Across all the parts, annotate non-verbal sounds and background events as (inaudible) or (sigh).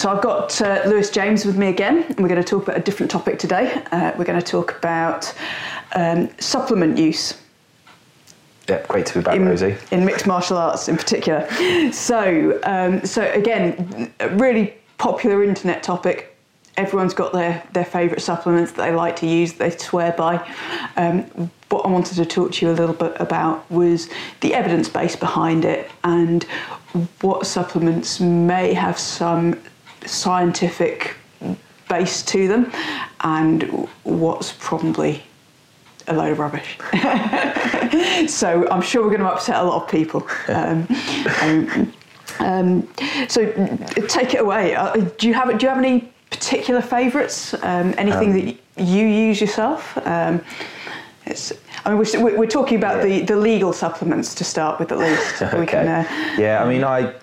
So I've got uh, Lewis James with me again, and we're going to talk about a different topic today. Uh, we're going to talk about um, supplement use. Yeah, great to be back, in, Rosie. In mixed martial arts, in particular. So, um, so again, a really popular internet topic. Everyone's got their, their favourite supplements that they like to use, they swear by. Um, what I wanted to talk to you a little bit about was the evidence base behind it and what supplements may have some scientific base to them and what's probably a load of rubbish. (laughs) so I'm sure we're going to upset a lot of people. Um, um, um, so take it away. Uh, do you have do you have any particular favourites? Um, anything that you use yourself? Um, it's, I mean, we're, we're talking about yeah. the, the legal supplements to start with, at least. okay. Can, uh, yeah, I mean, I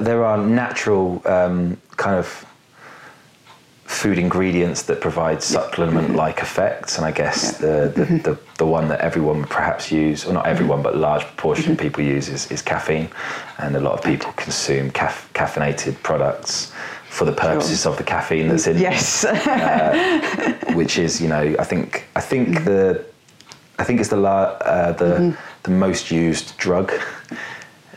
there are natural um, kind of food ingredients that provide supplement-like (laughs) effects, and I guess the, the, the, the, one that everyone would perhaps use, or not everyone, but a large proportion of people use is, is caffeine, and a lot of people consume caf- caffeinated products for the purposes sure. of the caffeine that's in yes. uh, which is you know I think I think mm-hmm. the I think it's the uh, the mm-hmm. the most used drug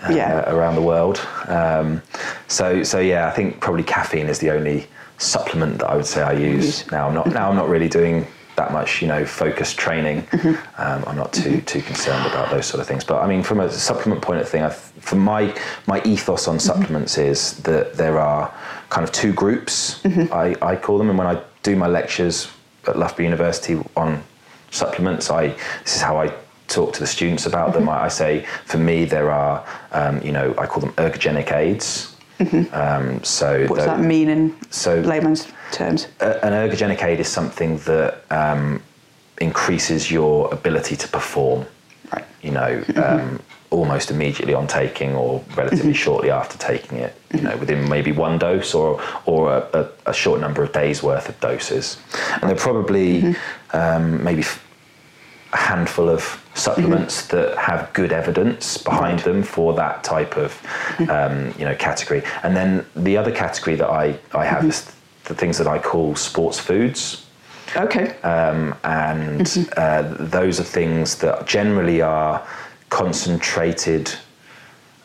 uh, yeah. around the world um, so so yeah I think probably caffeine is the only supplement that I would say I use now. I'm not now. I'm not really doing that much, you know, focused training. Mm-hmm. Um, I'm not too mm-hmm. too concerned about those sort of things. But I mean, from a supplement point of thing, for my my ethos on mm-hmm. supplements is that there are kind of two groups. Mm-hmm. I, I call them, and when I do my lectures at Loughborough University on supplements, I this is how I talk to the students about them. Mm-hmm. I, I, say, for me, there are, um, you know, I call them ergogenic aids. Mm-hmm. Um, so what does that mean in so layman's terms? A, an ergogenic aid is something that um, increases your ability to perform. Right. You know, mm-hmm. um, almost immediately on taking, or relatively mm-hmm. shortly after taking it. You know, within maybe one dose or or a, a, a, short number of days worth of doses, and they're probably mm-hmm. um, maybe a handful of supplements mm-hmm. that have good evidence behind right. them for that type of mm-hmm. um, you know category. And then the other category that I, I have mm-hmm. is the things that I call sports foods. Okay. Um, and mm-hmm. uh, those are things that generally are concentrated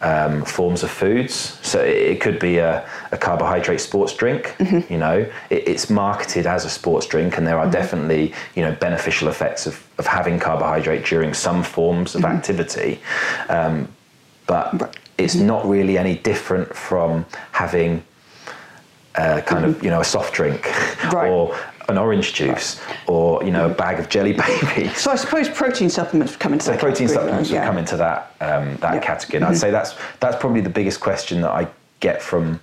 um, forms of foods. So it, could be a, a carbohydrate sports drink. Mm-hmm. You know, it, it's marketed as a sports drink, and there are mm-hmm. definitely you know beneficial effects of, of having carbohydrate during some forms of mm-hmm. activity. Um, but it's mm-hmm. not really any different from having uh, kind of mm-hmm. you know a soft drink right. (laughs) or an orange juice or you know a bag of jelly (laughs) babies. So I suppose protein supplements would come into so that. protein category, supplements yeah. come into that um, that yeah. category. And mm-hmm. I'd say that's that's probably the biggest question that I get from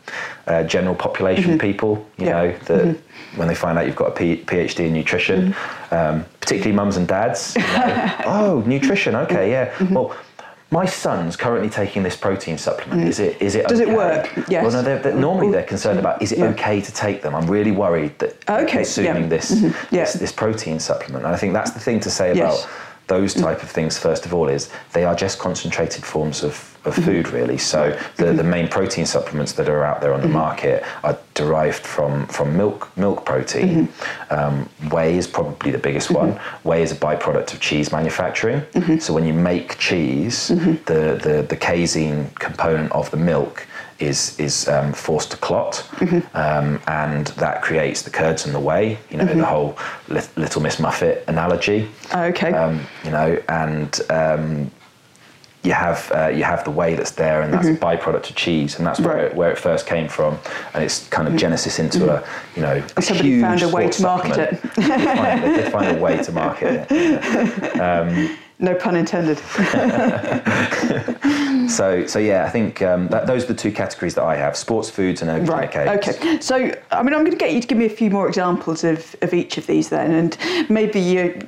uh, general population mm-hmm. people. You yeah. know that mm-hmm. when they find out you've got a P- PhD in nutrition, mm-hmm. um, particularly mums and dads. You know, (laughs) oh, nutrition. Okay, yeah. Mm-hmm. Well my son's currently taking this protein supplement. Mm. Is it is it does okay? it work? Yes. Well, no. They're, they're, normally they're concerned about is it yeah. okay to take them. I'm really worried that okay. consuming yeah. This, mm-hmm. yeah. this, this protein supplement. And I think that's the thing to say yes. about those type of things. First of all, is they are just concentrated forms of of mm-hmm. food, really. So the, the main protein supplements that are out there on the mm-hmm. market are derived from, from milk milk protein. Mm-hmm. Um, whey is probably the biggest one. Whey is a byproduct of cheese manufacturing. So when you make cheese, the, the, the casein component of the milk is is um, forced to clot, mm-hmm. um, and that creates the curds and the whey. You know, mm-hmm. the whole Little Miss Muffet analogy. okay. Um, you know, and um, you have uh, you have the whey that's there, and that's mm-hmm. a byproduct of cheese, and that's where, right. it, where it first came from, and it's kind of mm-hmm. genesis into a you know a somebody found a way to market supplement. it. they, did find, they, did find, a way to market it. (laughs) Um, no pun intended. (laughs) so, so yeah, I think um, that, those are the two categories that I have: sports foods and ergogenic right. Okay. So, I mean, I'm going to get you to give me a few more examples of, of each of these then, and maybe you,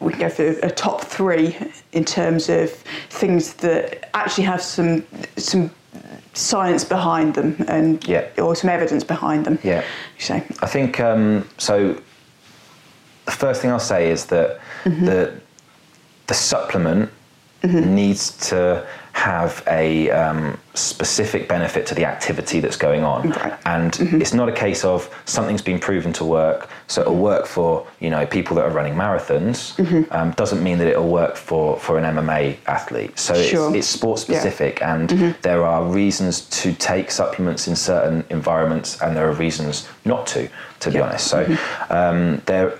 we can go for a top three in terms of things that actually have some some science behind them and yeah. or some evidence behind them. Yeah. Say. I think um, so. The first thing I'll say is that mm-hmm. the the supplement mm-hmm. needs to have a um, specific benefit to the activity that's going on. Right. And mm-hmm. it's not a case of something's been proven to work, so it'll work for you know people that are running marathons. Mm-hmm. Um, doesn't mean that it'll work for, for an MMA athlete. So sure. it's, it's sport specific, yeah. and mm-hmm. there are reasons to take supplements in certain environments, and there are reasons not to. To be honest, so mm-hmm. um, there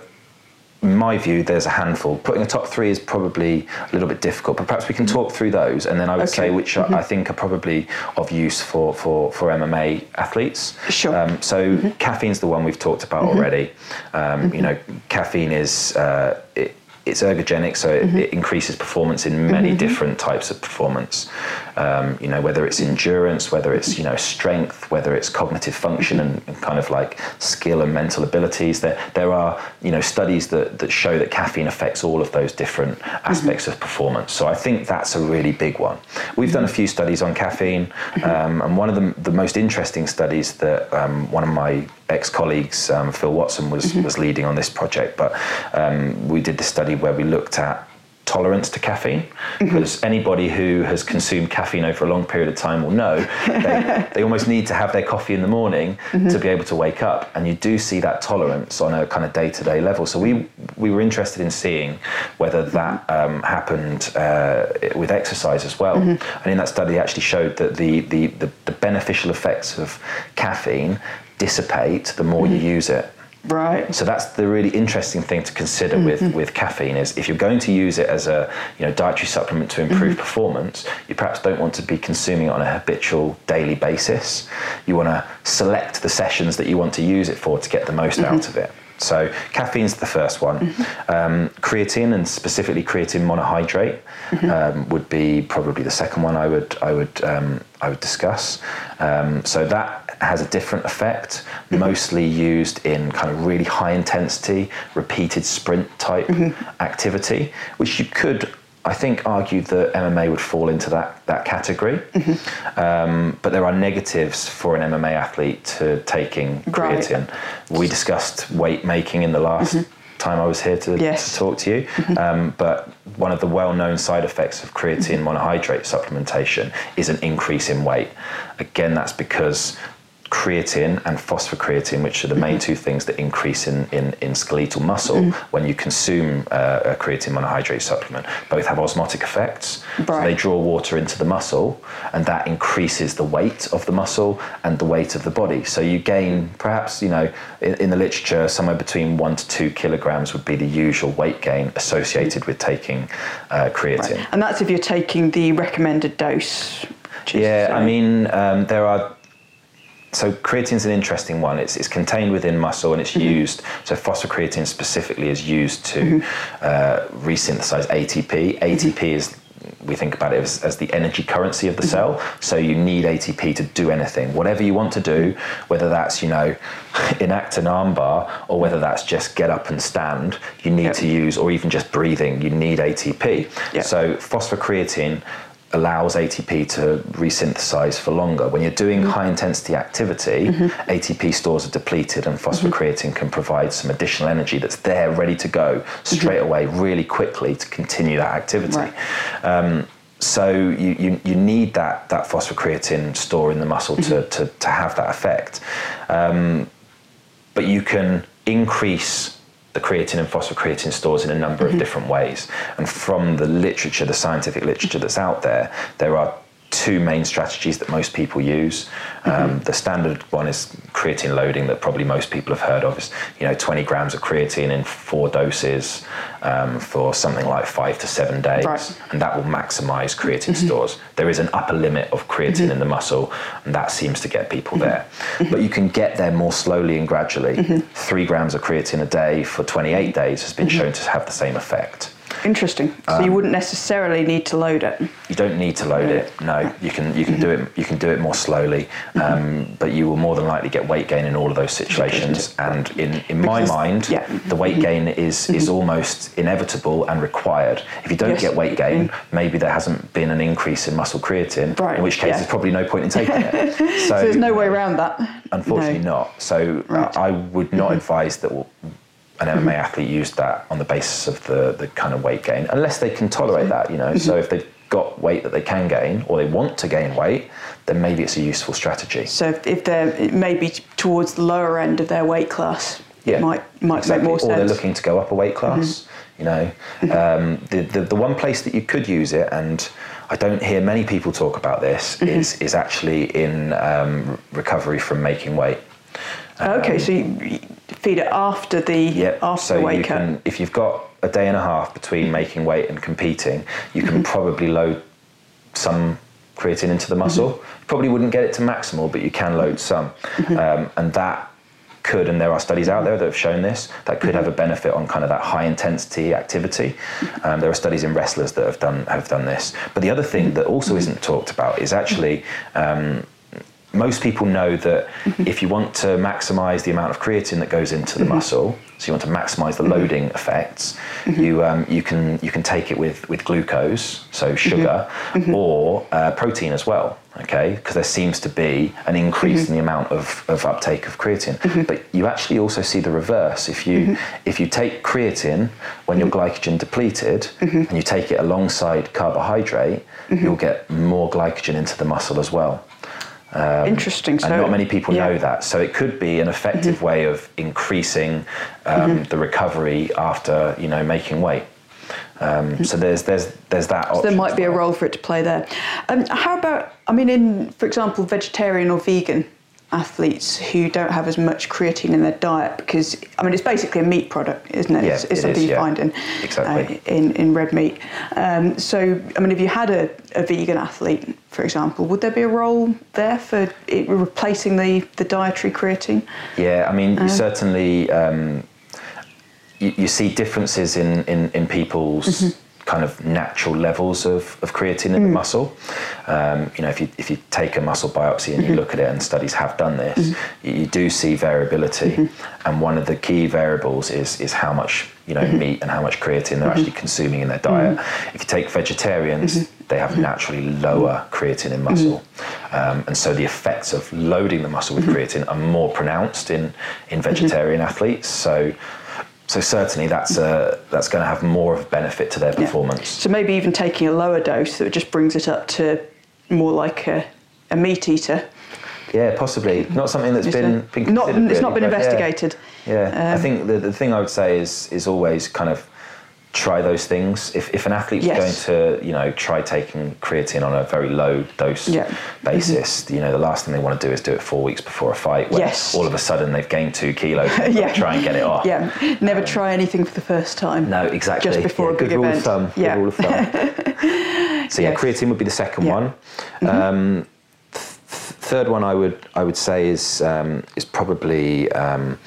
in my view, there's a handful. Putting a top three is probably a little bit difficult, but perhaps we can talk through those, and then I would okay. say which mm-hmm. I think are probably of use for, for, for MMA athletes. Sure. Um, so mm-hmm. caffeine's the one we've talked about mm-hmm. already. Um, you mm-hmm. know, caffeine is uh, it, it's ergogenic, so it, mm-hmm. it, increases performance in many mm-hmm. different types of performance. Um, you know, whether it's endurance, whether it's you know strength, whether it's cognitive function and, and, kind of like skill and mental abilities. There, there are you know studies that that show that caffeine affects all of those different aspects mm-hmm. of performance. So I think that's a really big one. We've done a few studies on caffeine, mm-hmm. um, and one of the the most interesting studies that um, one of my ex-colleagues, um, Phil Watson, was mm-hmm. was leading on this project. But um, we did this study where we looked at tolerance to caffeine because mm-hmm. anybody who has consumed caffeine over a long period of time will know they, (laughs) they almost need to have their coffee in the morning mm-hmm. to be able to wake up and you do see that tolerance on a kind of day-to-day level so we we were interested in seeing whether that um, happened uh, with exercise as well mm-hmm. and in that study actually showed that the, the, the, the beneficial effects of caffeine dissipate the more you use it Right. So that's the really interesting thing to consider mm-hmm. with, with caffeine is if you're going to use it as a you know dietary supplement to improve mm-hmm. performance, you perhaps don't want to be consuming it on a habitual daily basis. You want to select the sessions that you want to use it for to get the most mm-hmm. out of it. So caffeine's the first one. Mm-hmm. Um, creatine and specifically creatine monohydrate mm-hmm. um, would be probably the second one I would I would um, I would discuss. Um, so that has a different effect, mm-hmm. mostly used in kind of really high intensity, repeated sprint type mm-hmm. activity, which you could I think, argued that MMA would fall into that, that category. Mm-hmm. Um, but there are negatives for an MMA athlete to taking creatine. Right. We discussed weight making in the last mm-hmm. time I was here to, yes. to talk to you. Mm-hmm. Um, but one of the well known side effects of creatine mm-hmm. monohydrate supplementation is an increase in weight. Again, that's because creatine and phosphocreatine, which are the main mm-hmm. two things that increase in, in, in skeletal muscle mm. when you consume uh, a creatine monohydrate supplement. Both have osmotic effects. Right. So they draw water into the muscle, and that increases the weight of the muscle and the weight of the body. So you gain, perhaps, you know, in, in the literature, somewhere between one to two kilograms would be the usual weight gain associated with taking uh, creatine. Right. And that's if you're taking the recommended dose. Yeah, I mean, um, there are so creatine is an interesting one. It's, it's contained within muscle and it's mm-hmm. used. So phosphocreatine specifically is used to mm-hmm. uh, resynthesize ATP. ATP mm-hmm. is we think about it as, as, the energy currency of the cell. Mm-hmm. So you need ATP to do anything, whatever you want to do, whether that's you know (laughs) enact an armbar or whether that's just get up and stand. You need yep. to use, or even just breathing. You need ATP. Yep. So phosphocreatine allows ATP to resynthesize for longer. When you're doing mm-hmm. high intensity activity, mm-hmm. ATP stores are depleted and phosphocreatine mm-hmm. can provide some additional energy that's there ready to go mm-hmm. straight away, really quickly to continue that activity. Right. Um, so you, you, you, need that, that phosphocreatine store in the muscle to, mm-hmm. to, to have that effect. Um, but you can increase the creatine and phosphocreatine stores in a number mm-hmm. of different ways. And from the literature, the scientific literature that's out there, there are two main strategies that most people use. Um, mm-hmm. the standard one is creatine loading that probably most people have heard of. Is you know 20 grams of creatine in four doses um, for something like five to seven days, right. and that will maximize creatine mm-hmm. stores. There is an upper limit of creatine mm-hmm. in the muscle, and that seems to get people mm-hmm. there. Mm-hmm. But you can get there more slowly and gradually. Mm-hmm. Three grams of creatine a day for 28 days has been shown to have the same effect. Interesting. So um, you wouldn't necessarily need to load it. You don't need to load it. No, you can you can do it you can do it more slowly, mm-hmm. um, but you will more than likely get weight gain in all of those situations. And in in my because, mind, yeah. the weight mm-hmm. gain is mm-hmm. is almost inevitable and required. If you don't yes. get weight gain, maybe there hasn't been an increase in muscle creatine. Right. In which case, yeah. there's probably no point in (laughs) taking it. So, so, there's no way around that. Unfortunately, no. not. So right. I would not advise that an MMA mm-hmm. athlete used that on the basis of the, the kind of weight gain, unless they can tolerate that, you know. Mm-hmm. So if they've got weight that they can gain or they want to gain weight, then maybe it's a useful strategy. So if, if they're maybe towards the lower end of their weight class, yeah, it might might exactly. make more sense. Or they're looking to go up a weight class. Mm-hmm. You know, um, the, the the one place that you could use it, and I don't hear many people talk about this, mm-hmm. is is actually in um, recovery from making weight. Okay, so you feed it after the yep. after so the weight you. Can, if you've got a day and a half between making weight and competing, you can mm-hmm. probably load some creatine into the muscle. Mm-hmm. Probably wouldn't get it to maximal, but you can load some, mm-hmm. um, and that could, and there are studies out there that have shown this, that could have a benefit on kind of that high intensity activity. Um, there are studies in wrestlers that have done have done this. But the other thing that also isn't talked about is actually um, most people know that mm-hmm. if you want to maximize the amount of creatine that goes into the mm-hmm. muscle, so you want to maximize the mm-hmm. loading effects, you um, you can you can take it with with glucose, so sugar, or uh, protein as well. Okay, because there seems to be an increase in the amount of, of uptake of creatine, but you actually also see the reverse. If you if you take creatine when you're glycogen depleted and you take it alongside carbohydrate, you'll get more glycogen into the muscle as well. Um, Interesting. So, and not many people yeah. know that. So it could be an effective mm-hmm. way of increasing um, mm-hmm. the recovery after you know making weight. Um, mm-hmm. So there's there's there's that. So there might be a role for it to play there. Um, how about I mean, in for example, vegetarian or vegan athletes who don't have as much creatine in their diet because I mean it's basically a meat product, isn't it? Yeah, it's, it's it something is, you yeah. find in exactly. uh, in in red meat. Um, so I mean, if you had a, a vegan athlete, for example, would there be a role there for it, replacing the the dietary creatine? Yeah, I mean uh, certainly. Um, you, you, see differences in in, in people's. Mm-hmm kind of natural levels of, of creatine in mm. the muscle. Um, you know, if you if you take a muscle biopsy and mm-hmm. you look at it, and studies have done this, mm-hmm. you, you, do see variability. Mm-hmm. And one of the key variables is is how much you know mm-hmm. meat and how much creatine they're actually mm-hmm. consuming in their diet. Mm-hmm. If you take vegetarians, they have naturally lower creatine in muscle, um, and so the effects of loading the muscle with creatine are more pronounced in in vegetarian athletes. So so certainly that's uh, that's going to have more of a benefit to their performance. Yeah. So maybe even taking a lower dose that just brings it up to more like a, a meat eater. Yeah, possibly not something that's been, been not it's not been investigated. Yeah, yeah. Um, I think the, the thing I would say is is always kind of try those things. If, if an athlete's yes. going to, you know, try taking creatine on a very low dose yeah. basis, mm-hmm. you know, the last thing they want to do is do it four weeks before a fight where yes. all of a sudden they've gained two kilos and (laughs) yeah. try and get it off. Yeah, never um, try anything for the first time. No, exactly. Just before yeah, a big good event. Rule of thumb. Yeah. Good rule of thumb. so yeah, creatine would be the second one. Mm-hmm. Um, th- third one I would I would say is um, is probably um,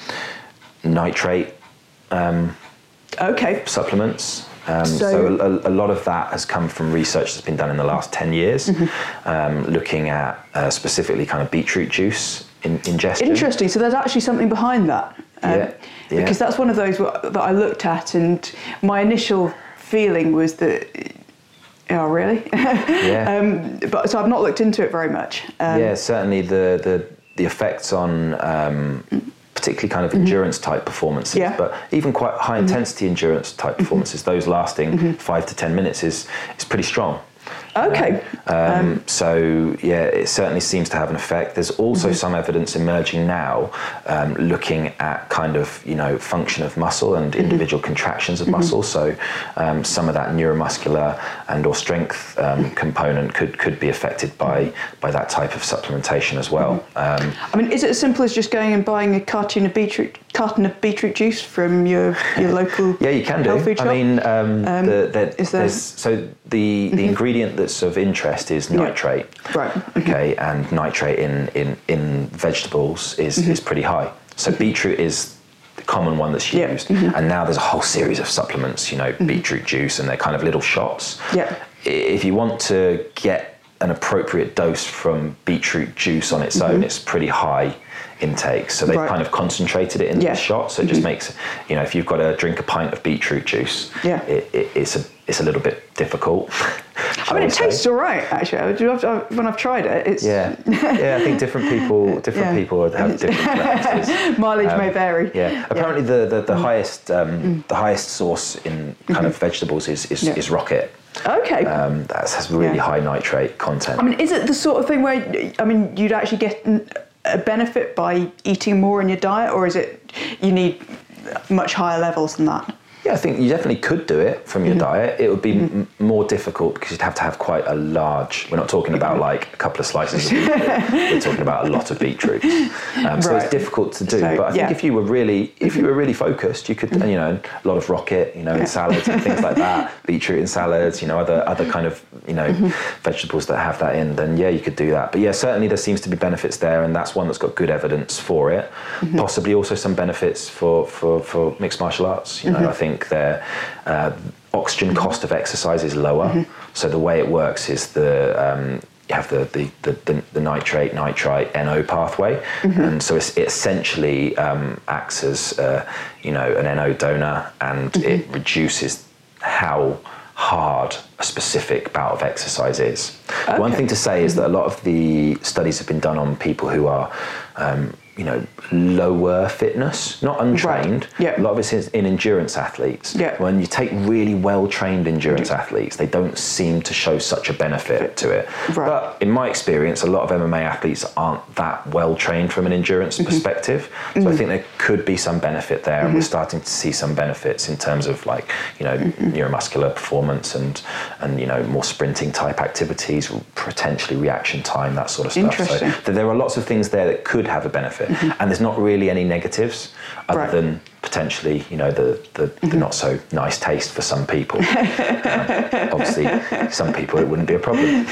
nitrate. Um, okay. Supplements. Um, so, so a, a, lot of that has come from research that's been done in the last 10 years, mm-hmm. um, looking at uh, specifically kind of beetroot juice in, ingestion. Interesting. So there's actually something behind that. Um, yeah, yeah. Because that's one of those that I looked at, and my initial feeling was that. Oh really? (laughs) yeah. Um, but so I've not looked into it very much. Um, yeah, certainly the the the effects on um, particularly kind of mm-hmm. endurance type performances, yeah. but even quite high mm-hmm. intensity endurance type mm-hmm. performances, those lasting mm-hmm. five to ten minutes is is pretty strong. Okay. Um, um, so yeah, it certainly seems to have an effect. There's also mm-hmm. some evidence emerging now, um, looking at kind of you know function of muscle and mm-hmm. individual mm-hmm. contractions of mm-hmm. muscle. So um, some of that neuromuscular and or strength um, mm-hmm. component could could be affected by by that type of supplementation as well. Mm-hmm. Um, I mean, is it as simple as just going and buying a carton of beetroot carton of beetroot juice from your your local? (laughs) yeah, you can do. I mean, the, the, is there... so the the ingredient that's of interest is nitrate. Yeah. Right. Mm-hmm. Okay, and nitrate in, in, in vegetables is, mm-hmm. is pretty high. So beetroot is the common one that's used. Yeah. Mm-hmm. And now there's a whole series of supplements, you know, mm-hmm. beetroot juice, and they're kind of little shots. Yeah. If you want to get an appropriate dose from beetroot juice on its own, mm-hmm. it's pretty high intake. So they've right. kind of concentrated it into yeah. the shot. So it just mm-hmm. makes, you know, if you've got to drink a pint of beetroot juice, yeah. It, it, it's a it's a little bit difficult. (laughs) I mean, it say. tastes all right actually. When I've tried it, it's yeah, yeah. I think different people, (laughs) different yeah. people have different preferences. (laughs) Mileage um, may vary. Yeah. Apparently, yeah. the the, the mm. highest um, mm. the highest source in kind mm-hmm. of vegetables is is, is rocket. Okay. Um, that has really Yeah. high nitrate content. I mean, is it the sort of thing where I mean you'd actually get a benefit by eating more in your diet, or is it you need much higher levels than that? Yeah, I think you definitely could do it from your mm-hmm. diet. It would be mm-hmm. m- more difficult because you'd have to have quite a large. We're not talking about like a couple of slices of beetroot. (laughs) we're talking about a lot of beetroot. Um, so Right. it's difficult to do. So, but I think yeah. if you were really, if you mm-hmm. were really focused, you could, you know, a lot of rocket, you know, in salads and things like that. (laughs) Beetroot in salads, you know, other other kind of you know vegetables that have that in. Then yeah, you could do that. But yeah, certainly there seems to be benefits there, and that's one that's got good evidence for it. Possibly also some benefits for for for mixed martial arts. You know, I think there. Uh, oxygen cost of exercise is lower. So the way it works is the um, you have the, the, the, the, the nitrate, nitrite, NO pathway. And so it's, it essentially um, acts as, uh, you know, an NO donor and it reduces how hard a specific bout of exercise is. One thing to say is that a lot of the studies have been done on people who are, um, you know, lower fitness, not untrained. Yeah. A lot of it's in in endurance athletes. Yeah. When you take really well trained endurance athletes, they don't seem to show such a benefit to it. Right. But in my experience, a lot of MMA athletes aren't that well trained from an endurance Mm-hmm. perspective. So I think there could be some benefit there, and we're starting to see some benefits in terms of like you know Mm-hmm. neuromuscular performance and and you know more sprinting type activities, potentially reaction time, that sort of stuff. Interesting. So th- there are lots of things there that could have a benefit, and there's not really any negatives other Right. than potentially, you know, the, the, the not so nice taste for some people. Um, obviously, some people it wouldn't be a problem.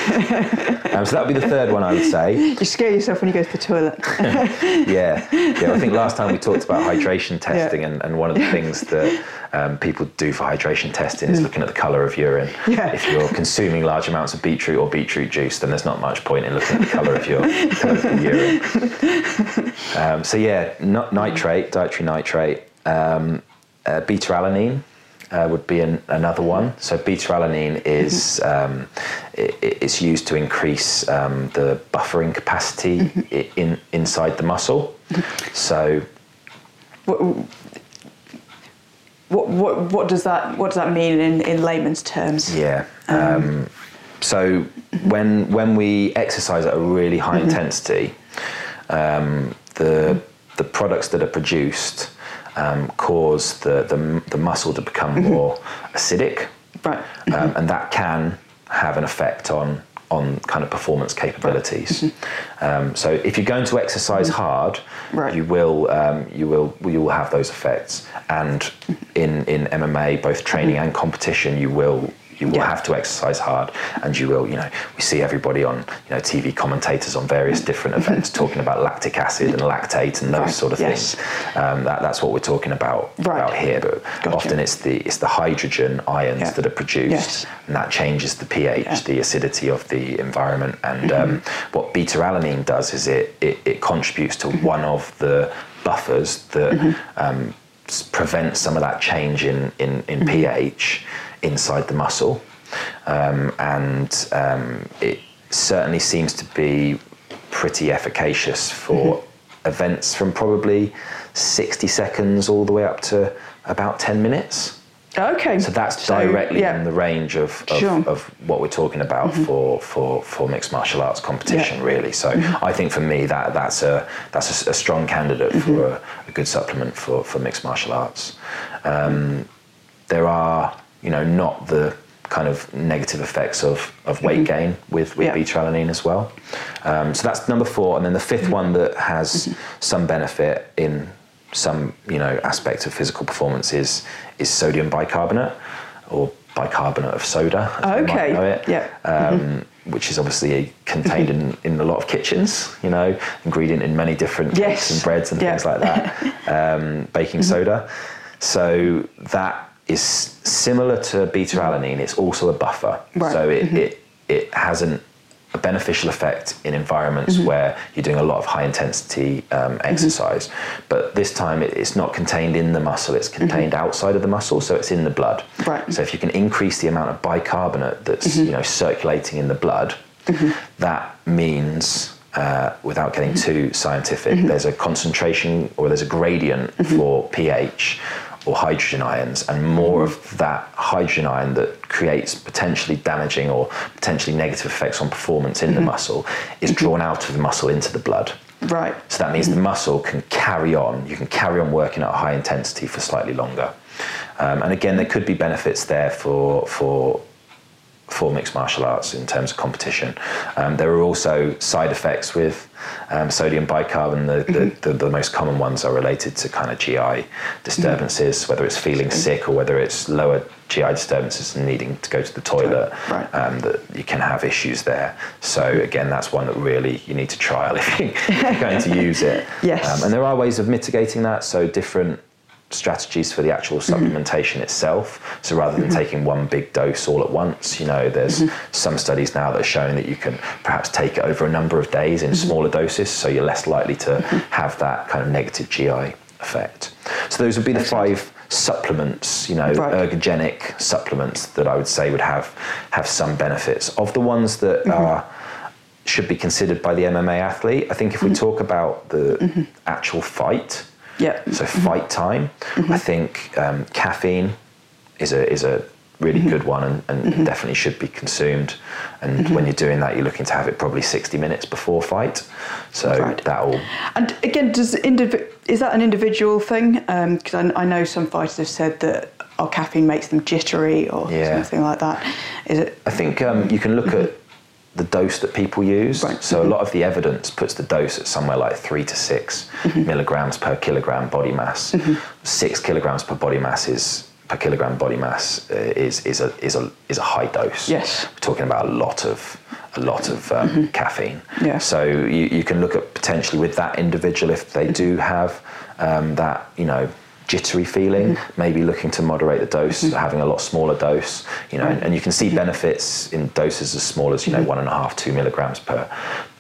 Um, so that would be the third one, I would say. You scare yourself when you go to the toilet. (laughs) Yeah, yeah. I think last time we talked about hydration testing, and, and one of the things that um, people do for hydration testing is looking at the colour of urine. Yeah. If you're consuming large amounts of beetroot or beetroot juice, then there's not much point in looking at the colour of your, colour of urine. (laughs) Um, so yeah, not nitrate, dietary nitrate, um, uh, beta alanine. Uh, would be an, another one. So beta alanine is um, i i- it's used to increase um, the buffering capacity i in inside the muscle. So what, what, what, what does that what does that mean in, in layman's terms? Yeah. Um, so when when we exercise at a really high intensity, um, the the products that are produced um, cause the, the the muscle to become more acidic, Right. um, and that can have an effect on on kind of performance capabilities. Um, so if you're going to exercise hard, Right. you will um, you will you will have those effects. And in in MMA, both training and competition, you will. You will Yeah. have to exercise hard, and you will. You know, we see everybody on you know TV commentators on various different events talking about lactic acid and lactate and those Right, sort of yes. things. Um, that, that's what we're talking about Right. about here. But Gotcha. often it's the it's the hydrogen ions Yeah. that are produced, Yes. and that changes the pH, Yeah. Mm-hmm. the acidity of the environment. And um, what beta alanine does is it, it, it contributes to Mm-hmm. one of the buffers that um, s- prevents some of that change in, in, in Mm-hmm. pH inside the muscle. Um, and um, it certainly seems to be pretty efficacious for Mm-hmm. events from probably 60 seconds all the way up to about 10 minutes. Okay. So that's directly yeah. in the range of, of, Sure. Mm-hmm. of what we're talking about for, for, for mixed martial arts competition, Yeah. really. So Mm-hmm. I think for me that that's a that's a, a strong candidate for a, a good supplement for, for mixed martial arts. Um, there are you know not the kind of negative effects of, of weight gain with, with Mm-hmm. Yeah. as well. Um, so that's number four, and then the 5th Mm-hmm. one that has some benefit in some you know aspect of physical performance is is sodium bicarbonate or bicarbonate of soda. as we might Okay. know it. Yeah. Um, Which is obviously contained in, (laughs) in a lot of kitchens, you know, ingredient in many different Yes. cakes and breads and Yeah. things like that. Um, baking soda. So that is similar to beta alanine. It's also a buffer. Right. So it, mm-hmm. it, it has an, a beneficial effect in environments mm-hmm. where you're doing a lot of high intensity um, mm-hmm. exercise. But this time it, it's not contained in the muscle, it's contained outside of the muscle, so it's in the blood. Right. So if you can increase the amount of bicarbonate that's you know circulating in the blood, that means uh, without getting too scientific, there's a concentration or there's a gradient for pH or hydrogen ions, and more of that hydrogen ion that creates potentially damaging or potentially negative effects on performance in the mm-hmm. muscle is mm-hmm. drawn out of the muscle into the blood. Right. So that means the mm-hmm. muscle can carry on. You can carry on working at a high intensity for slightly longer. Um, and again, there could be benefits there for for for mixed martial arts in terms of competition. Um, there are also side effects with um, sodium bicarbonate. The, mm-hmm. the, the, the, most common ones are related to kind of GI disturbances, mm-hmm. whether it's feeling sick or whether it's lower GI disturbances and needing to go to the toilet. Right. Um, that you can have issues there. So again, that's one that really you need to trial (laughs) if you're going to (laughs) use it. yes. Um, and there are ways of mitigating that. So different strategies for the actual mm-hmm. supplementation mm-hmm. itself. So rather than mm-hmm. taking one big dose all at once, you know, there's mm-hmm. some studies now that are showing that you can perhaps take it over a number of days in mm-hmm. smaller doses, so you're less likely to mm-hmm. have that kind of negative GI effect. So those would be the five supplements, you know, right. ergogenic supplements that I would say would have have some benefits. Of the ones that are should be considered by the MMA athlete, I think if we talk about the actual fight, yeah. So fight time. Mm-hmm. I think um, caffeine is a is a really mm-hmm. good one and, and mm-hmm. definitely should be consumed. And mm-hmm. when you're doing that, you're looking to have it probably 60 minutes before fight. So right. that'll. And again, does indiv- is that an individual thing? Because um, I, I, know some fighters have said that oh, caffeine makes them jittery or yeah. something like that. Is it? I think um, you can look at mm-hmm the dose that people use. Right. So mm-hmm. a lot of the evidence puts the dose at somewhere like three to 6 mm-hmm. milligrams per kilogram body mass. Mm-hmm. Six kilograms per body mass is per kilogram body mass uh, is is a is a is a high dose. Yes, we're talking about a lot of a lot of um, mm-hmm. caffeine. Yeah. So you, you can look at potentially with that individual if they mm-hmm. do have um, that you know jittery feeling, mm-hmm. maybe looking to moderate the dose, mm-hmm. having a lot smaller dose, you know, right. and, and, you can see mm-hmm. benefits in doses as small as, you know, mm-hmm. one and a half, two milligrams per,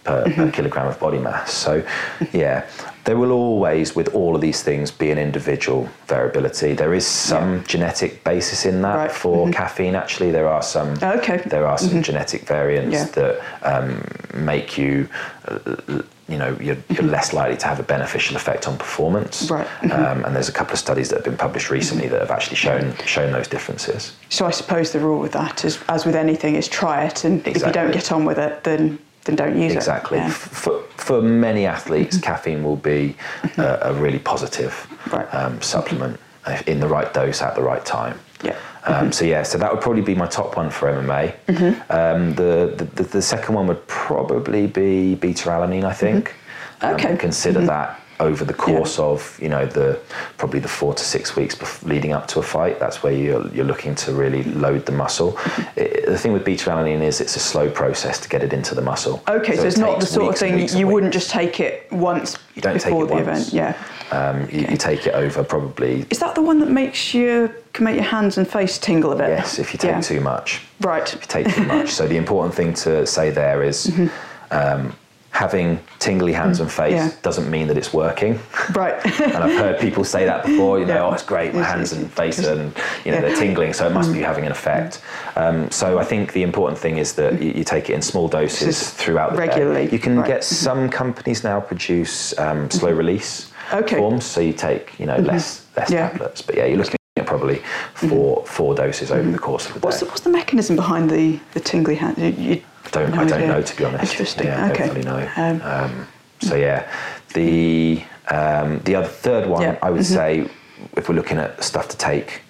per, per, mm-hmm. kilogram of body mass. So, mm-hmm. yeah, there will always, with all of these things, be an individual variability. There is some yeah. genetic basis in that right. for caffeine. Actually, there are some. okay. There are some genetic variants yeah. that um, make you uh, you know you're, you're mm-hmm. less likely to have a beneficial effect on performance. Right. Mm-hmm. Um, and there's a couple of studies that have been published recently that have actually shown shown those differences. So I suppose the rule with that is, as with anything, is try it, and exactly. if you don't get on with it, then then don't use exactly. it. Exactly. Yeah. For for many athletes, mm-hmm. caffeine will be mm-hmm. a, a, really positive right. um, supplement in the right dose at the right time. Yeah. Um. So yeah, so that would probably be my top one for MMA. Mm-hmm. Um, the, the, the second one would probably be beta alanine, I think. Mm-hmm. Okay. Um, consider mm-hmm. that over the course yeah. of you know the probably the four to six weeks leading up to a fight. That's where you're, you're looking to really load the muscle. Mm-hmm. It, the thing with beta alanine is it's a slow process to get it into the muscle. Okay, so, so it's not the sort of thing you wouldn't just take it once you don't before take it the once. event. Yeah. Um, okay. you, you, take it over probably. Is that the one that makes you can make your hands and face tingle a bit? Yes, if you take yeah. too much. Right. If you take too much. so the important thing to say there is, (laughs) mm-hmm. um, having tingly hands and face yeah. doesn't mean that it's working. Right. and I've heard people say that before, you know, yeah. oh, it's great, my hands and face and, you know, yeah. they're tingling, so it must be mm. having an effect. Um, so I think the important thing is that you, you take it in small doses throughout the regularly. Day. You can right. get mm-hmm. some companies now produce um, slow mm-hmm. release okay. forms, so you take, you know, mm-hmm. less less tablets. But yeah, you're looking at probably 4 mm-hmm. four doses over the course of the day. What's the, what's the mechanism behind the, the tingly hand? You, you don't no I don't idea. know to be honest. Interesting. Yeah, okay. don't really know. Um, um, so yeah, the um, the other third one yeah. I would mm-hmm. say, if we're looking at stuff to take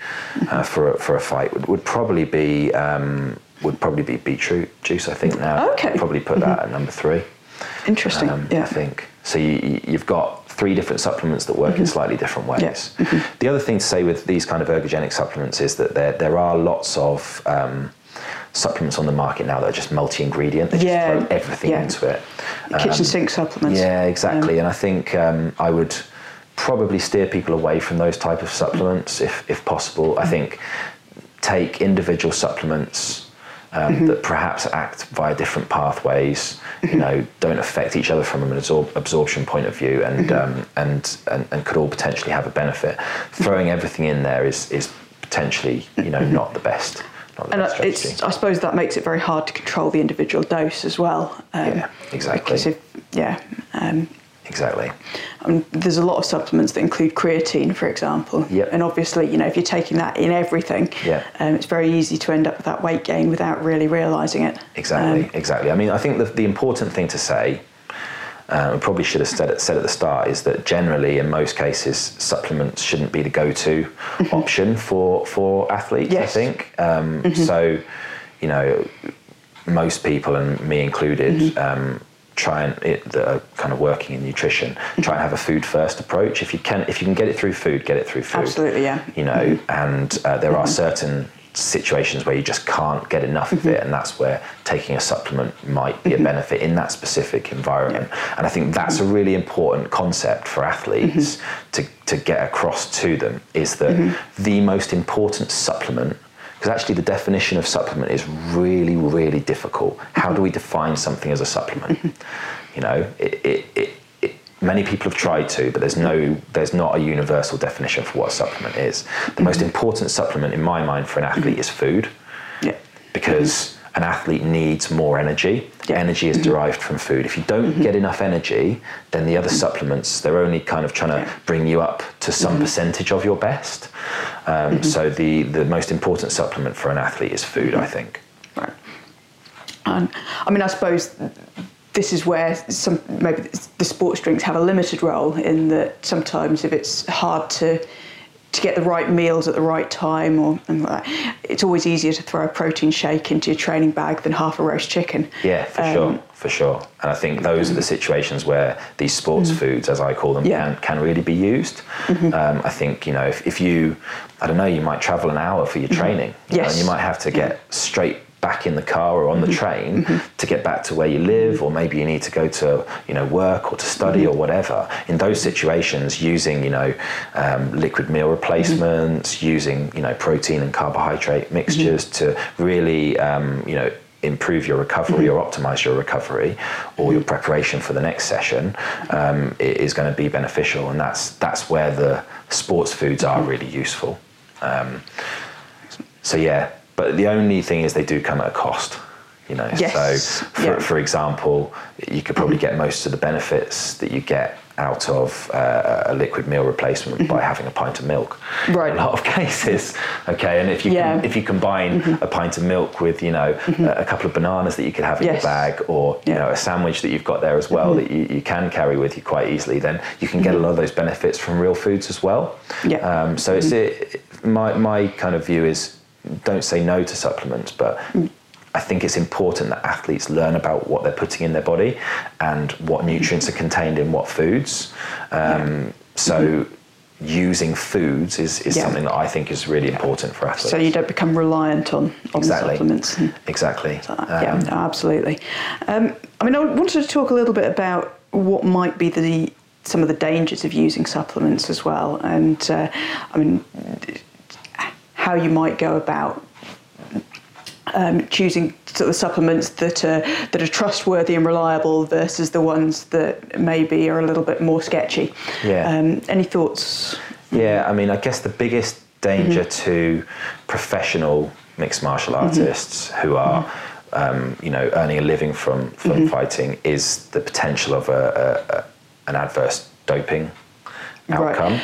uh, for a, for a fight, would, would probably be um, would probably be beetroot juice. I think now. Okay. I'd probably put mm-hmm. that at number three. Interesting. Um, yeah. I think so. You, you've got three different supplements that work mm-hmm. in slightly different ways. Mm-hmm. The other thing to say with these kind of ergogenic supplements is that there there are lots of um, supplements on the market now that are just multi-ingredient. They yeah, just throw everything yeah. into it. Kitchen um, sink supplements. Yeah, exactly. and I think um, I would probably steer people away from those type of supplements if, if possible. I think take individual supplements um, mm-hmm. that perhaps act via different pathways. Mm-hmm. You know, don't affect each other from an absor- absorption point of view, and, mm-hmm. um, and and and could all potentially have a benefit. Throwing everything in there is is potentially you know mm-hmm. not the best and it's, I suppose that makes it very hard to control the individual dose as well. Um, yeah, exactly. Because if, yeah, um, Exactly. Um, there's a lot of supplements that include creatine, for example. Yep. And obviously, you know, if you're taking that in everything, Yeah. um, it's very easy to end up with that weight gain without really realising it. Exactly, Um, exactly. I mean, I think the, the important thing to say, uh, we probably should have said it, said at the start, is that generally, in most cases, supplements shouldn't be the go-to option for for athletes. I Yes. think um, so. You know, most people, and me included. Um, Try and it, that are kind of working in nutrition. Mm-hmm. Try and have a food first approach. If you can, if you can get it through food, get it through food. Absolutely, yeah. You know, mm-hmm. and uh, there are mm-hmm. certain situations where you just can't get enough of it, and that's where taking a supplement might be a benefit in that specific environment. And I think that's a really important concept for athletes to, to get across to them is that the most important supplement. Because actually, the definition of supplement is really, really difficult. How do we define something as a supplement? Mm-hmm. You know, it, it, it, it, many people have tried to, but there's no, there's not a universal definition for what a supplement is. The most mm-hmm. important supplement, in my mind, for an athlete is food Yeah. because an athlete needs more energy. Yeah. Energy is derived from food. If you don't mm-hmm. get enough energy, then the other mm-hmm. supplements they're only kind of trying to bring you up to some mm-hmm. percentage of your best. Um, So the the most important supplement for an athlete is food, I think. Right. And I mean, I suppose this is where some maybe the sports drinks have a limited role in that sometimes if it's hard to to get the right meals at the right time or and like it's always easier to throw a protein shake into your training bag than half a roast chicken. Yeah, for Um, sure, for sure. And I think those are the situations where these sports foods, as I call them, Yeah. can, can really be used. Um, I think, you know, if, if you, I don't know, you might travel an hour for your training. you know, Yes. and you might have to get straight back in the car or on the train to get back to where you live or maybe you need to go to you know work or to study or whatever. In those situations using you know um, liquid meal replacements using you know protein and carbohydrate mixtures to really um, you know improve your recovery or optimize your recovery or your preparation for the next session um, is going to be beneficial. And that's that's where the sports foods are really useful. Um, so yeah, but the only thing is they do come at a cost. You know, Yes, so for, yeah. for example, you could probably get most of the benefits that you get out of uh, a liquid meal replacement by having a pint of milk. Mm-hmm. Right. In a lot of (laughs) cases. Okay, and if you Yeah. Mm-hmm. can, if you combine a pint of milk with you know a, a couple of bananas that you could have in Yes. your bag, or you Yeah. Mm-hmm. know a sandwich that you've got there as well that you, you can carry with you quite easily, then you can get a lot of those benefits from real foods as well. Yeah. Um, so it's it, my my kind of view is don't say no to supplements, but I think it's important that athletes learn about what they're putting in their body and what nutrients are contained in what foods. Um, so using foods is, is Yeah. something that I think is really important for athletes. So you don't become reliant on, on exactly. supplements. Exactly. yeah, Um, no, absolutely. Um, I mean, I wanted to talk a little bit about what might be the some of the dangers of using supplements as well, and uh, I mean, how you might go about um, choosing sort of supplements that are that are trustworthy and reliable versus the ones that maybe are a little bit more sketchy. Yeah. Um, any thoughts? Yeah, I mean, I guess the biggest danger Mm-hmm. to professional mixed martial artists who are, um, you know, earning a living from from Mm-hmm. fighting is the potential of a, a, a an adverse doping Right.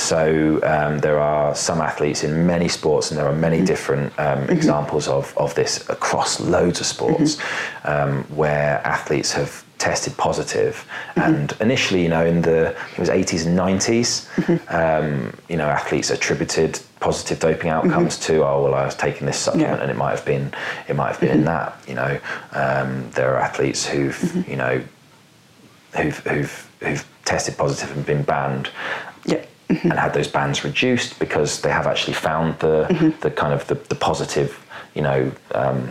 So um, there are some athletes in many sports, and there are Mm-hmm. many different um, examples of, of this across loads of sports, Mm-hmm. um, where athletes have tested positive. Mm-hmm. And initially, you know, in the it was 80s and 90s, Mm-hmm. um, you know, athletes attributed positive doping outcomes to, oh well, I was taking this supplement, Yeah. and it might have been it might have been in that. You know, um, there are athletes who've you know who've who've who've tested positive and been banned Yeah. and had those bans reduced because they have actually found the mm-hmm. the kind of the, the positive you know um,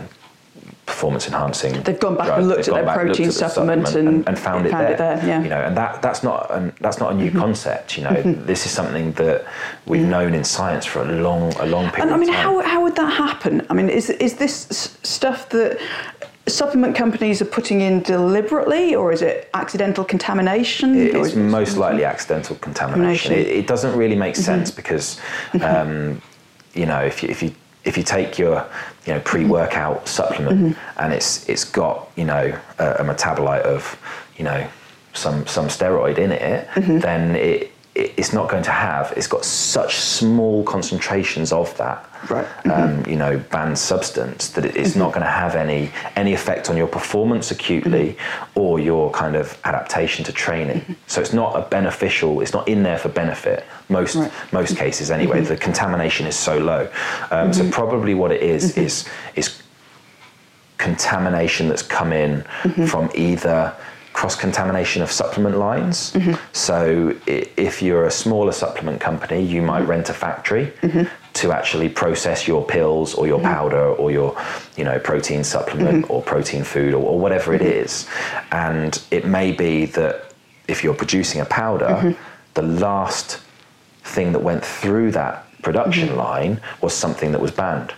performance enhancing They've gone back drug. and looked They've at their protein at the supplement and and found, it, found there. it there, yeah. you know and that that's not an, that's not a new mm-hmm. concept you know mm-hmm. this is something that we've known in science for a long a long period And I mean, how, how would that happen? I mean, is, is this stuff that supplement companies are putting in deliberately, or is it accidental contamination? It- is it- most likely accidental contamination. Contamination. It, it doesn't really make sense because, um, you know, if you, if you if you take your you know pre-workout supplement and it's it's got you know a, a metabolite of you know some some steroid in it, Mm-hmm. then it, it it's not going to have. It's got such small concentrations of that. Right. Um, mm-hmm. you know, banned substance that it- it's not mm-hmm. going to have any any effect on your performance acutely mm-hmm. or your kind of adaptation to training. So it's not a beneficial. It's not in there for benefit. Most Right. most cases anyway. The contamination is so low. Um, So probably what it is is is contamination that's come in from either cross contamination of supplement lines. So if you're a smaller supplement company, you might rent a factory to actually process your pills or your mm-hmm. powder or your you know protein supplement mm-hmm. or protein food or, or whatever it mm-hmm. is. And it may be that if you're producing a powder, the last thing that went through that production line was something that was banned.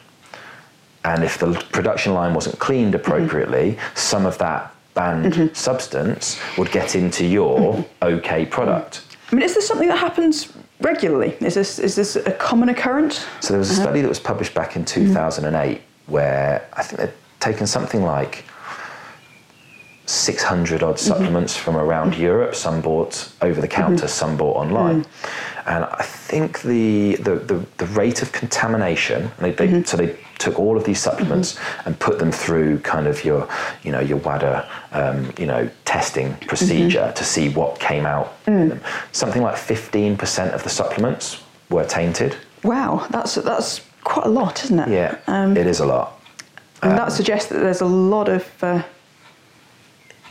And if the production line wasn't cleaned appropriately, some of that banned substance would get into your okay product. I mean, is this something that happens regularly? Is this is this a common occurrence? So there was a uh-huh. study that was published back in 2008 where I think they'd taken something like 600 odd supplements from around mm-hmm. Europe, some bought over the counter, mm-hmm. some bought online. Mm. And I think the, the, the, the rate of contamination, they, they, mm-hmm. so they took all of these supplements and put them through kind of your, you know, your WADA, um, you know, testing procedure to see what came out. in mm. them. Something like 15% of the supplements were tainted. Wow, that's that's quite a lot, isn't it? Yeah, Um, it is a lot. and that um, suggests that there's a lot of uh,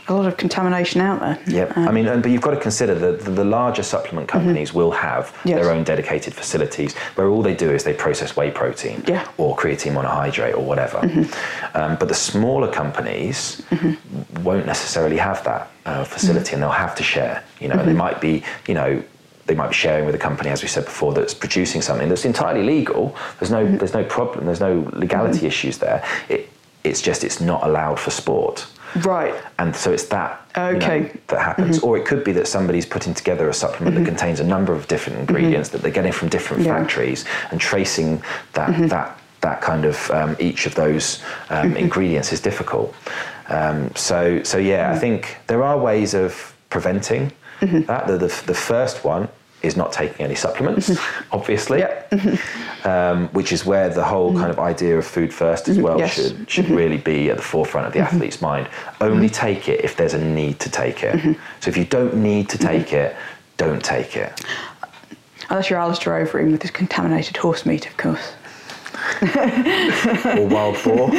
a lot of contamination out there. Yeah, Uh, I mean, and, but you've got to consider that the, the larger supplement companies will have Mm-hmm. Yes. their own dedicated facilities where all they do is they process whey protein Yeah. Mm-hmm. or creatine monohydrate or whatever. Um, but the smaller companies won't necessarily have that uh, facility Mm-hmm. and they'll have to share. You know, and they might be, you know, they might be sharing with a company, as we said before, that's producing something that's entirely legal. There's no, Mm-hmm. there's no problem. There's no legality issues there. It, it's just it's not allowed for sport right. and so it's that you know, Okay. Mm-hmm. that happens or it could be that somebody's putting together a supplement that contains a number of different ingredients that they're getting from different Yeah. Mm-hmm. factories and tracing that that that kind of um, each of those um, Mm-hmm. ingredients is difficult um, so so yeah Mm-hmm. I think there are ways of preventing that the, the, the first one is not taking any supplements (laughs) obviously Yeah. (laughs) um, which is where the whole mm-hmm. kind of idea of food first as mm-hmm. well Yes. should should mm-hmm. really be at the forefront of the athlete's mind. Only take it if there's a need to take it. So if you don't need to take it, don't take it. Unless you're Alistair Overeem with his contaminated horse meat, of course. Or wild boar,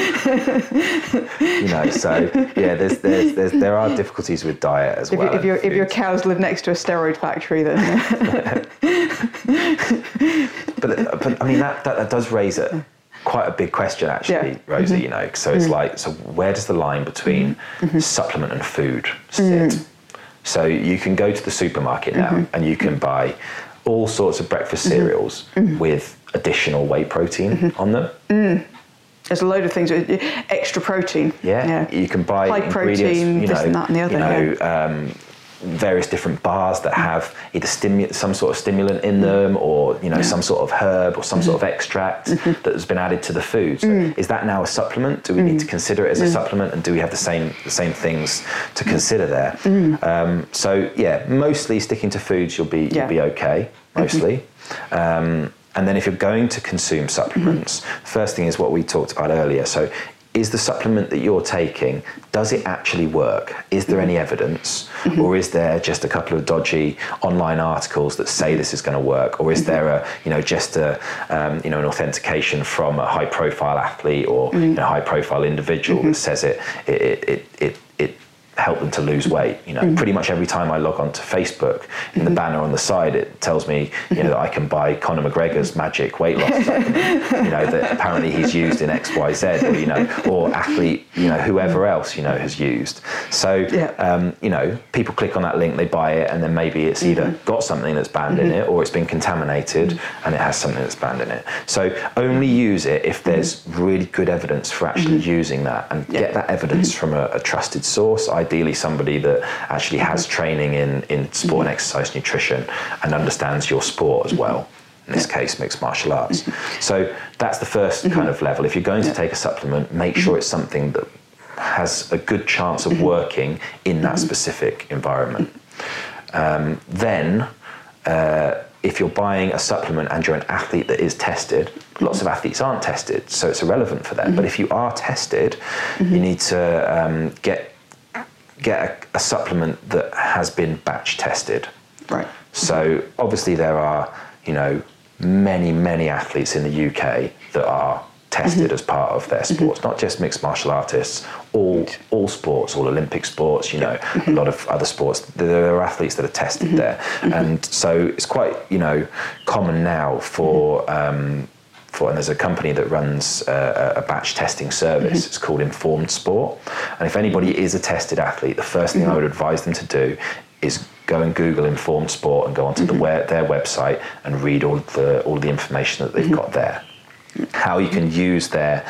you know. So yeah, there's, there's there's there are difficulties with diet as If, well. you, if, your, if your cows live next to a steroid factory, then (laughs) but, but I mean that, that, that does raise a quite a big question actually, Yeah. Mm-hmm. Rosie. You know, so it's like so where does the line between supplement and food sit? Mm. So you can go to the supermarket now Mm-hmm. and you can buy all sorts of breakfast cereals Mm-hmm. with additional whey protein mm-hmm. on them. Mm. there's a load of things with extra protein. Yeah, you can buy High protein, you this know, and that and the other, You know, um, various different bars that have either stimu- some sort of stimulant in mm. them, or you know, some sort of herb or some sort of mm-hmm. extract mm-hmm. that has been added to the food. So mm. Is that now a supplement? Do we need to consider it as a supplement, and do we have the same the same things to consider there? Um, so yeah, mostly sticking to foods, you'll be Yeah. you'll be okay. Mostly. Um, and then if you're going to consume mm-hmm. supplements, first thing is what we talked about earlier. So is the supplement that you're taking, does it actually work? Is there mm-hmm. any evidence? Mm-hmm. Or is there just a couple of dodgy online articles that say this is going to work? Or is there a, you know, just a, um, you know, an authentication from a high profile athlete or you know, high profile individual that says it, it, it, it, it, it help them to lose weight. You know, mm-hmm. pretty much every time I log onto Facebook, in the mm-hmm. banner on the side, it tells me, you know, that I can buy Conor McGregor's magic weight loss supplement. you know, that (laughs) apparently he's used in X, Y, Z, or you know, or athlete, you know, whoever else, you know, has used. So, Yeah. um, you know, people click on that link, they buy it, and then maybe it's mm-hmm. either got something that's banned in it, or it's been contaminated and it has something that's banned in it. So only use it if there's really good evidence for actually using that, and get that evidence from a, a trusted source. Ideally, somebody that actually has training in in sport and exercise nutrition and understands your sport as well. In this case, mixed martial arts. So that's the 1st kind of level. If you're going to take a supplement, make sure it's something that has a good chance of working in that specific environment. Um, then, uh, if you're buying a supplement and you're an athlete that is tested, lots of athletes aren't tested, so it's irrelevant for them. Mm-hmm. But if you are tested, mm-hmm. you need to um, get get a, a, supplement that has been batch tested. Right. So obviously there are you know many many athletes in the UK that are tested mm-hmm. as part of their sports, mm-hmm. not just mixed martial artists, all all sports, all Olympic sports, you know, mm-hmm. a lot of other sports. There are athletes that are tested mm-hmm. there, mm-hmm. and so it's quite you know common now for. Mm-hmm. Um, for, and there's a company that runs a, a batch testing service. It's called Informed Sport. And if anybody is a tested athlete, the first thing I would advise them to do is go and Google Informed Sport and go onto the, their website and read all the all the information that they've got there how you can use their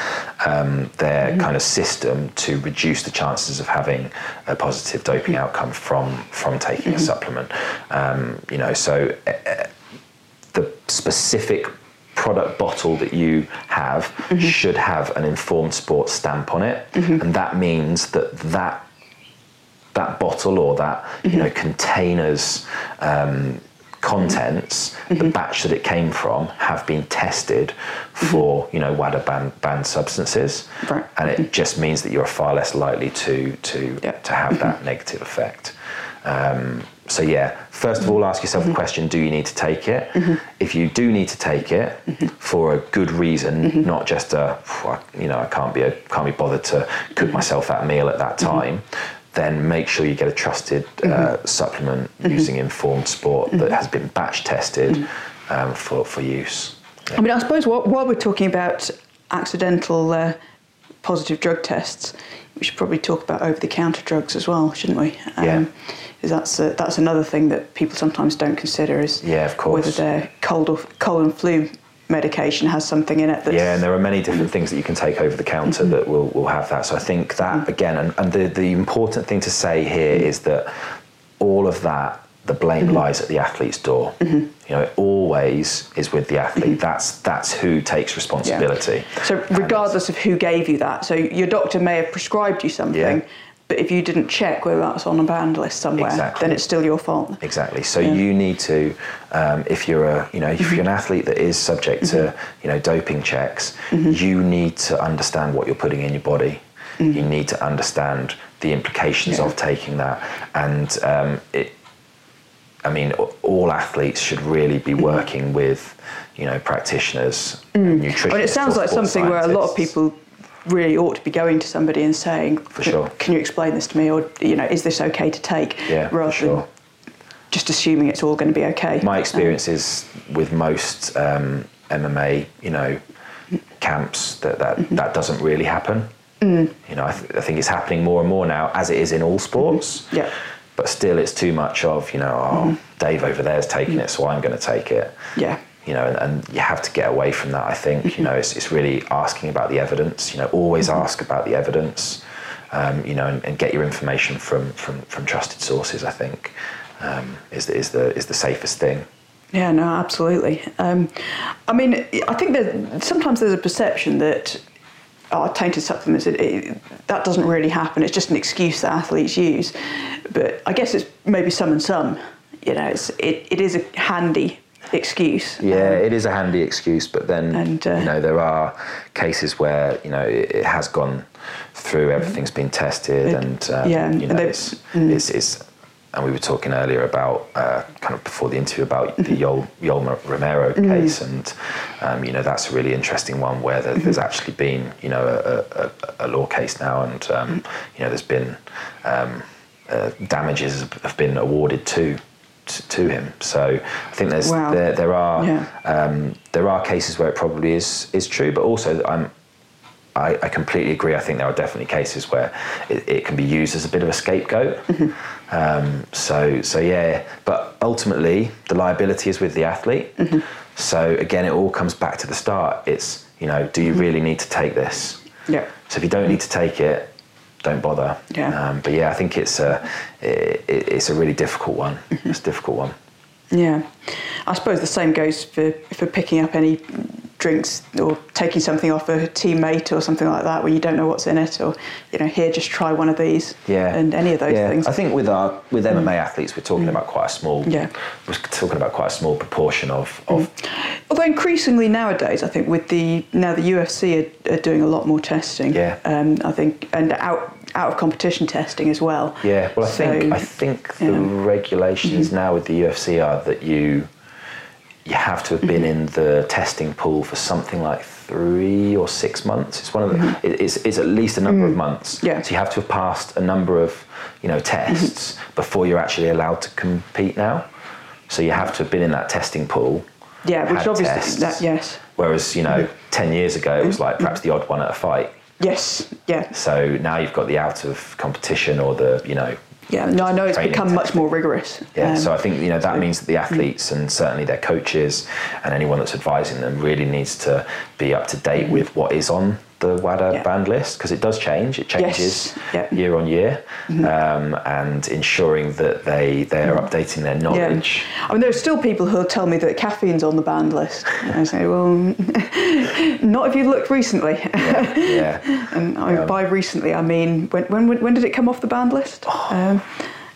um, their mm-hmm. kind of system to reduce the chances of having a positive doping mm-hmm. outcome from from taking mm-hmm. a supplement. Um, you know, so uh, the specific product bottle that you have mm-hmm. should have an informed sports stamp on it, mm-hmm. and that means that that that bottle or that you know containers. Um, contents, mm-hmm. the batch that it came from, have been tested for mm-hmm. you know WADA banned, banned substances, right. and it mm-hmm. just means that you're far less likely to to to have that mm-hmm. negative effect. Um, so yeah, first of all, ask yourself the mm-hmm. question: Do you need to take it? If you do need to take it for a good reason, not just a you know I can't be a, can't be bothered to cook myself that meal at that time, then make sure you get a trusted uh, mm-hmm. supplement mm-hmm. using informed sport mm-hmm. that has been batch tested mm-hmm. um, for, for use. Yeah. I mean, I suppose while, while we're talking about accidental uh, positive drug tests, we should probably talk about over the counter drugs as well, shouldn't we? Um, yeah. Because that's, uh, that's another thing that people sometimes don't consider is yeah, of course. whether they're cold, or, cold and flu medication has something in it. yeah, and there are many different things that you can take over the counter mm-hmm. that will, will have that. So I think that mm-hmm. again, and, and the, the important thing to say here is that all of that, the blame mm-hmm. lies at the athlete's door. Mm-hmm. You know, it always is with the athlete. Mm-hmm. That's that's who takes responsibility. Yeah. So regardless of who gave you that, so your doctor may have prescribed you something. Yeah but if you didn't check whether that's on a banned list somewhere, exactly. then it's still your fault. Exactly. So yeah. you need to, um, if you're a, you know, if mm-hmm. you're an athlete that is subject mm-hmm. to, you know, doping checks, mm-hmm. you need to understand what you're putting in your body. Mm-hmm. You need to understand the implications of taking that, and um, it. I mean, all athletes should really be working with, you know, practitioners, mm. nutritionists. Well, it sounds like something where a lot of people really ought to be going to somebody and saying, for sure. can you explain this to me? Or, you know, is this okay to take? Yeah, rather sure. than just assuming it's all going to be okay. My experience um, is with most um, MMA, you know, camps that that, mm-hmm. that doesn't really happen. Mm. You know, I, th- I, think it's happening more and more now, as it is in all sports. Mm-hmm. Yeah. But still, it's too much of you know, oh, mm-hmm. Dave over there is taking it, so I'm going to take it. Yeah you know, and, and, you have to get away from that. I think mm-hmm. you know, it's, it's really asking about the evidence. You know, always mm-hmm. ask about the evidence. Um, you know, and, and, get your information from from, from trusted sources. I think um, is the, is the is the safest thing. Yeah, no, absolutely. Um, I mean, I think that sometimes there's a perception that oh, tainted supplements, it, it, that doesn't really happen. It's just an excuse that athletes use. But I guess it's maybe some and some. You know, it's, it, it is a handy excuse. Yeah, um, it is a handy excuse, but then and, uh, you know there are cases where you know it, it has gone through, everything's been tested, it, and um, yeah, you know it's, mm. it's, it's, and we were talking earlier about uh, kind of before the interview about the mm-hmm. Yoel Romero mm. case, and um, you know that's a really interesting one where there, there's mm-hmm. actually been you know a, a, a law case now, and um, mm. you know there's been um, uh, damages have been awarded to to him. So I think there's wow. there, there are yeah. um, there are cases where it probably is is true, but also I'm I, I, completely agree. I think there are definitely cases where it, it can be used as a bit of a scapegoat. Mm-hmm. Um, so so yeah, but ultimately the liability is with the athlete. Mm-hmm. So again, it all comes back to the start. It's you know, do you mm-hmm. really need to take this? Yeah. So if you don't need to take it, don't bother. Yeah. Um, but yeah, I think it's a it, it's a really difficult one. Mm-hmm. It's a difficult one. Yeah, I suppose the same goes for for picking up any drinks or taking something off a teammate or something like that where you don't know what's in it or you know here just try one of these yeah and any of those yeah. things I think with our with MMA mm. athletes we're talking mm. about quite a small yeah we're talking about quite a small proportion of, of mm. although increasingly nowadays I think with the now the UFC are, are doing a lot more testing yeah um, I think and out out of competition testing as well yeah well I so, think I think the yeah. regulations mm-hmm. now with the UFC are that you you have to have been mm-hmm. in the testing pool for something like three or six months. It's one of the. Mm-hmm. It's, it's at least a number mm. of months. Yeah. So you have to have passed a number of, you know, tests mm-hmm. before you're actually allowed to compete now. So you have to have been in that testing pool. Yeah, which obviously that, yes. Whereas you know, mm-hmm. ten years ago it was like perhaps the odd one at a fight. Yes. Yeah. So now you've got the out of competition or the you know yeah, no, I know it's become much more rigorous. Yeah, um, so I think you know that so, means that the mm. athletes and certainly their coaches and anyone that's advising them really needs to be up to date with what is on the WADA yeah. banned list because it does change. It changes yes. year on year, mm-hmm. um, and ensuring that they they are mm-hmm. updating their knowledge. Yeah. I mean, there are still people who tell me that caffeine's on the banned list. And I say, well, (laughs) not if you've looked recently. Yeah. yeah. (laughs) and I, um, by recently, I mean when, when when did it come off the banned list? Oh. Um,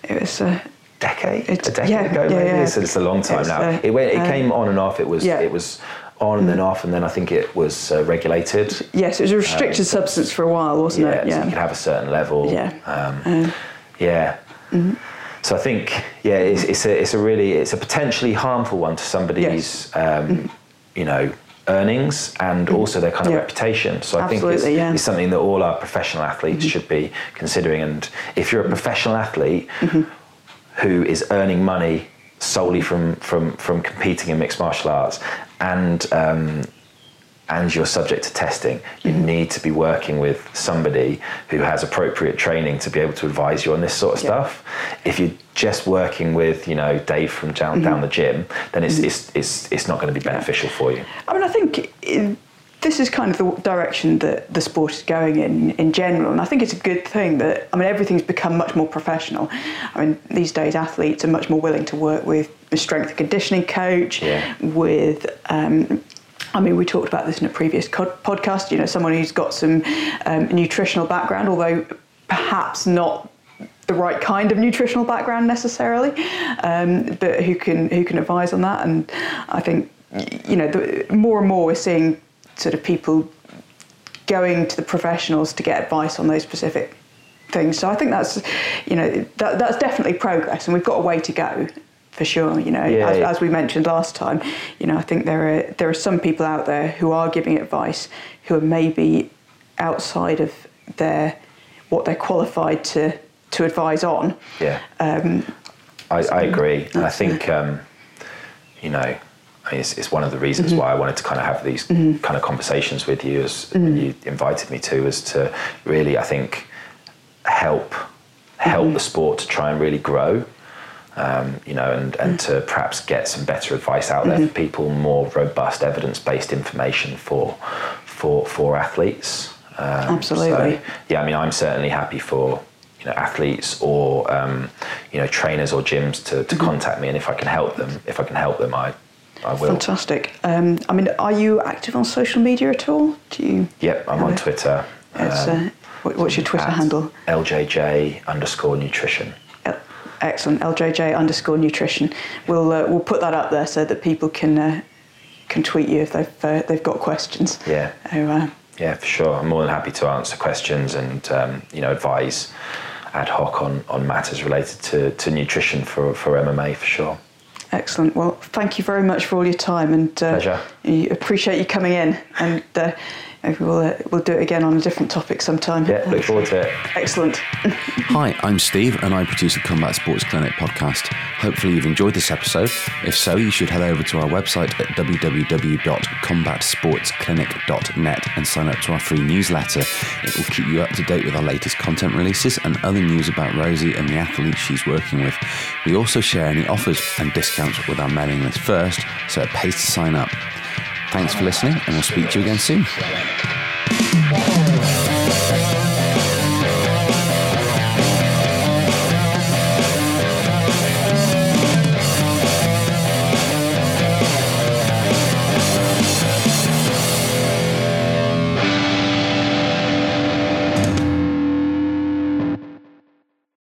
it was. Uh, decade, it's, a decade yeah, ago, maybe. Yeah, So it's a long time now. Uh, it went, it uh, came on and off. It was, it was on and then off, and then I think it was uh, regulated. Yes, it was a restricted um, substance for a while, wasn't yeah, it? Yeah, so you could have a certain level. Yeah. Um, uh, yeah. Mm-hmm. So I think, yeah, it's, it's, a it's a really it's a potentially harmful one to somebody's, yes. um, mm-hmm. you know, earnings and mm-hmm. also their kind of yeah. reputation. So I Absolutely, think it's, yeah. it's, something that all our professional athletes mm-hmm. should be considering. And if you're a professional athlete mm-hmm. who is earning money solely from from from competing in mixed martial arts and um, and you're subject to testing, you mm-hmm. need to be working with somebody who has appropriate training to be able to advise you on this sort of yeah. stuff. If you're just working with, you know, Dave from down, mm-hmm. down the gym, then it's, mm-hmm. it's, it's, it's not going to be beneficial yeah. for you. I mean, I think this is kind of the direction that the sport is going in in general, and I think it's a good thing that I mean everything's become much more professional. I mean these days athletes are much more willing to work with a strength and conditioning coach, yeah. with um, I mean, we talked about this in a previous podcast. You know, someone who's got some um, nutritional background, although perhaps not the right kind of nutritional background necessarily, um, but who can who can advise on that. And I think you know, the, more and more we're seeing sort of people going to the professionals to get advice on those specific things. So I think that's, you know, that, that's definitely progress, and we've got a way to go for sure. You know, yeah, as, yeah. as, we mentioned last time, you know, I think there are there are some people out there who are giving advice who are maybe outside of their what they're qualified to to advise on. Yeah. Um, I, I, agree, and I think um, you know I mean, it's, it's, one of the reasons mm-hmm. why I wanted to kind of have these mm-hmm. kind of conversations with you as mm-hmm. you invited me to, is to really, I think, help help mm-hmm. the sport to try and really grow. Um, you know, and, and mm-hmm. to perhaps get some better advice out there for mm-hmm. people, more robust evidence-based information for for for athletes. Um, Absolutely. So, yeah, I mean, I'm certainly happy for you know athletes or um, you know trainers or gyms to, to contact me, and if I can help them, if I can help them, I I will. Fantastic. Um, I mean, are you active on social media at all? Do you? Yep, I'm on Twitter. Um, uh, what's your Twitter handle? LJJ underscore nutrition. Excellent. LJJ underscore nutrition. We'll uh, we'll put that up there so that people can uh, can tweet you if they've uh, they've got questions. Yeah. So, yeah, for sure. I'm more than happy to answer questions and um, you know advise ad hoc on, on matters related to, to nutrition for, for MMA for sure. Excellent. Well, thank you very much for all your time and uh, Pleasure. appreciate you coming in and uh, we'll, uh, we'll do it again on a different topic sometime. Yeah, look forward to it. Excellent. (laughs) Hi, I'm Steve and I produce the Combat Sports Clinic podcast. Hopefully, you've enjoyed this episode. If so, you should head over to our website at www.combatsportsclinic.net and sign up to our free newsletter. It will keep you up to date with our latest content releases and other news about Rosie and the athletes she's working with. We also share any offers and discounts with our mailing list first, so it pays to sign up. Thanks for listening, and we'll speak to you again soon.